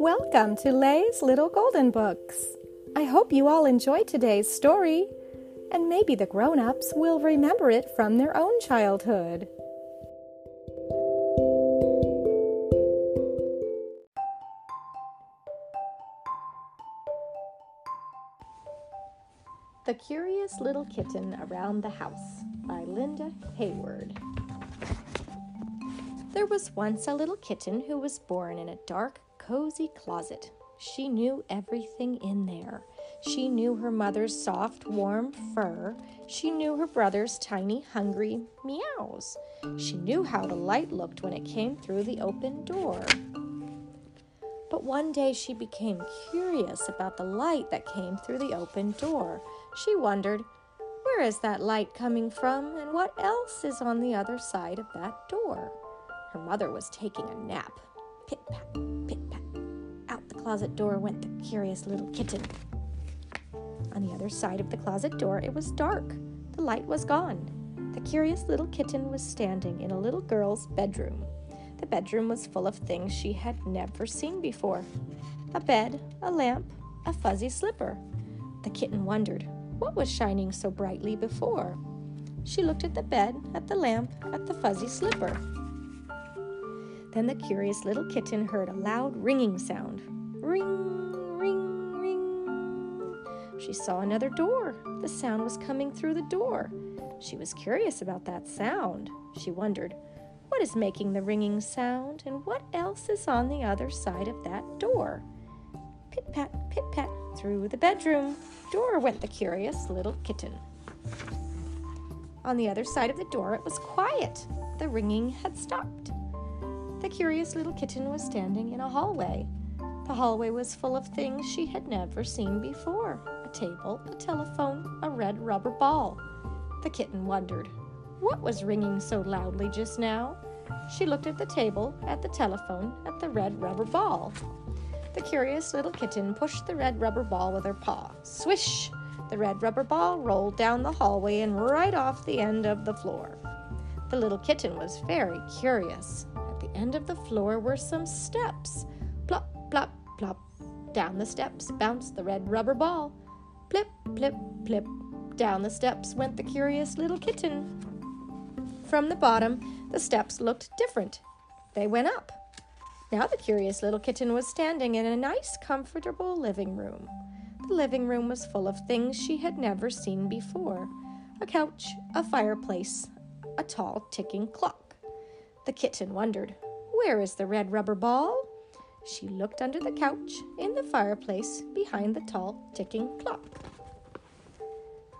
Welcome to Lay's Little Golden Books. I hope you all enjoy today's story, and maybe the grown ups will remember it from their own childhood. The Curious Little Kitten Around the House by Linda Hayward. There was once a little kitten who was born in a dark, cozy closet. She knew everything in there. She knew her mother's soft, warm fur. She knew her brother's tiny, hungry meows. She knew how the light looked when it came through the open door. But one day she became curious about the light that came through the open door. She wondered, where is that light coming from, and what else is on the other side of that door? Her mother was taking a nap. Pit pat, pit closet door went the curious little kitten. On the other side of the closet door, it was dark. The light was gone. The curious little kitten was standing in a little girl's bedroom. The bedroom was full of things she had never seen before a bed, a lamp, a fuzzy slipper. The kitten wondered what was shining so brightly before. She looked at the bed, at the lamp, at the fuzzy slipper. Then the curious little kitten heard a loud ringing sound. Ring, ring, ring. She saw another door. The sound was coming through the door. She was curious about that sound. She wondered, what is making the ringing sound, and what else is on the other side of that door? Pit pat, pit pat, through the bedroom door went the curious little kitten. On the other side of the door, it was quiet. The ringing had stopped. The curious little kitten was standing in a hallway. The hallway was full of things she had never seen before a table, a telephone, a red rubber ball. The kitten wondered what was ringing so loudly just now. She looked at the table, at the telephone, at the red rubber ball. The curious little kitten pushed the red rubber ball with her paw. Swish! The red rubber ball rolled down the hallway and right off the end of the floor. The little kitten was very curious At the end of the floor were some steps. Plop, plop, plop. Down the steps bounced the red rubber ball. Plip, plip, plip. Down the steps went the curious little kitten. From the bottom, the steps looked different. They went up. Now the curious little kitten was standing in a nice, comfortable living room. The living room was full of things she had never seen before a couch, a fireplace, a tall ticking clock. The kitten wondered, Where is the red rubber ball? She looked under the couch, in the fireplace, behind the tall ticking clock.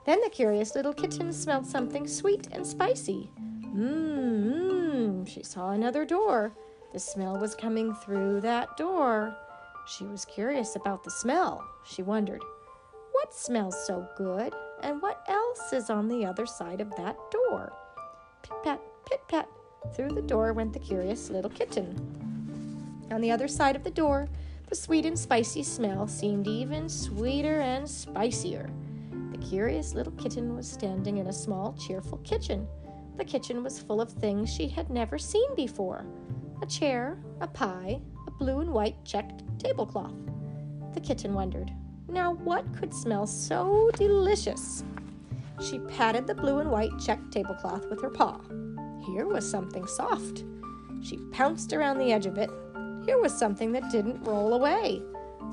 Then the curious little kitten smelled something sweet and spicy. Mmm, mmm, she saw another door. The smell was coming through that door. She was curious about the smell. She wondered, what smells so good, and what else is on the other side of that door? Pit pat, pit pat, through the door went the curious little kitten. On the other side of the door, the sweet and spicy smell seemed even sweeter and spicier. The curious little kitten was standing in a small, cheerful kitchen. The kitchen was full of things she had never seen before a chair, a pie, a blue and white checked tablecloth. The kitten wondered, now what could smell so delicious? She patted the blue and white checked tablecloth with her paw. Here was something soft. She pounced around the edge of it. Here was something that didn't roll away.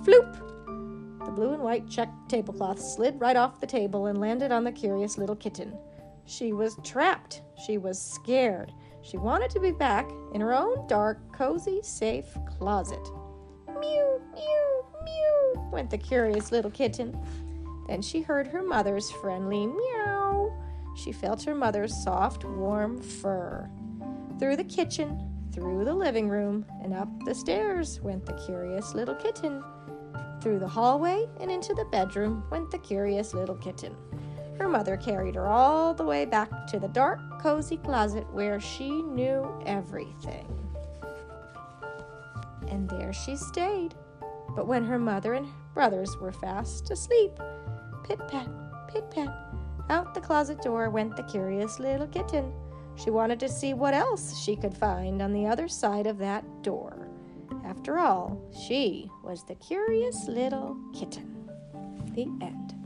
Floop! The blue and white checked tablecloth slid right off the table and landed on the curious little kitten. She was trapped. She was scared. She wanted to be back in her own dark, cozy, safe closet. Mew, mew, mew, went the curious little kitten. Then she heard her mother's friendly meow she felt her mother's soft, warm fur. Through the kitchen, through the living room, and up the stairs went the curious little kitten. Through the hallway and into the bedroom went the curious little kitten. Her mother carried her all the way back to the dark, cozy closet where she knew everything. And there she stayed. But when her mother and brothers were fast asleep, pit pat, pit pat, out the closet door went the curious little kitten. She wanted to see what else she could find on the other side of that door. After all, she was the curious little kitten. The end.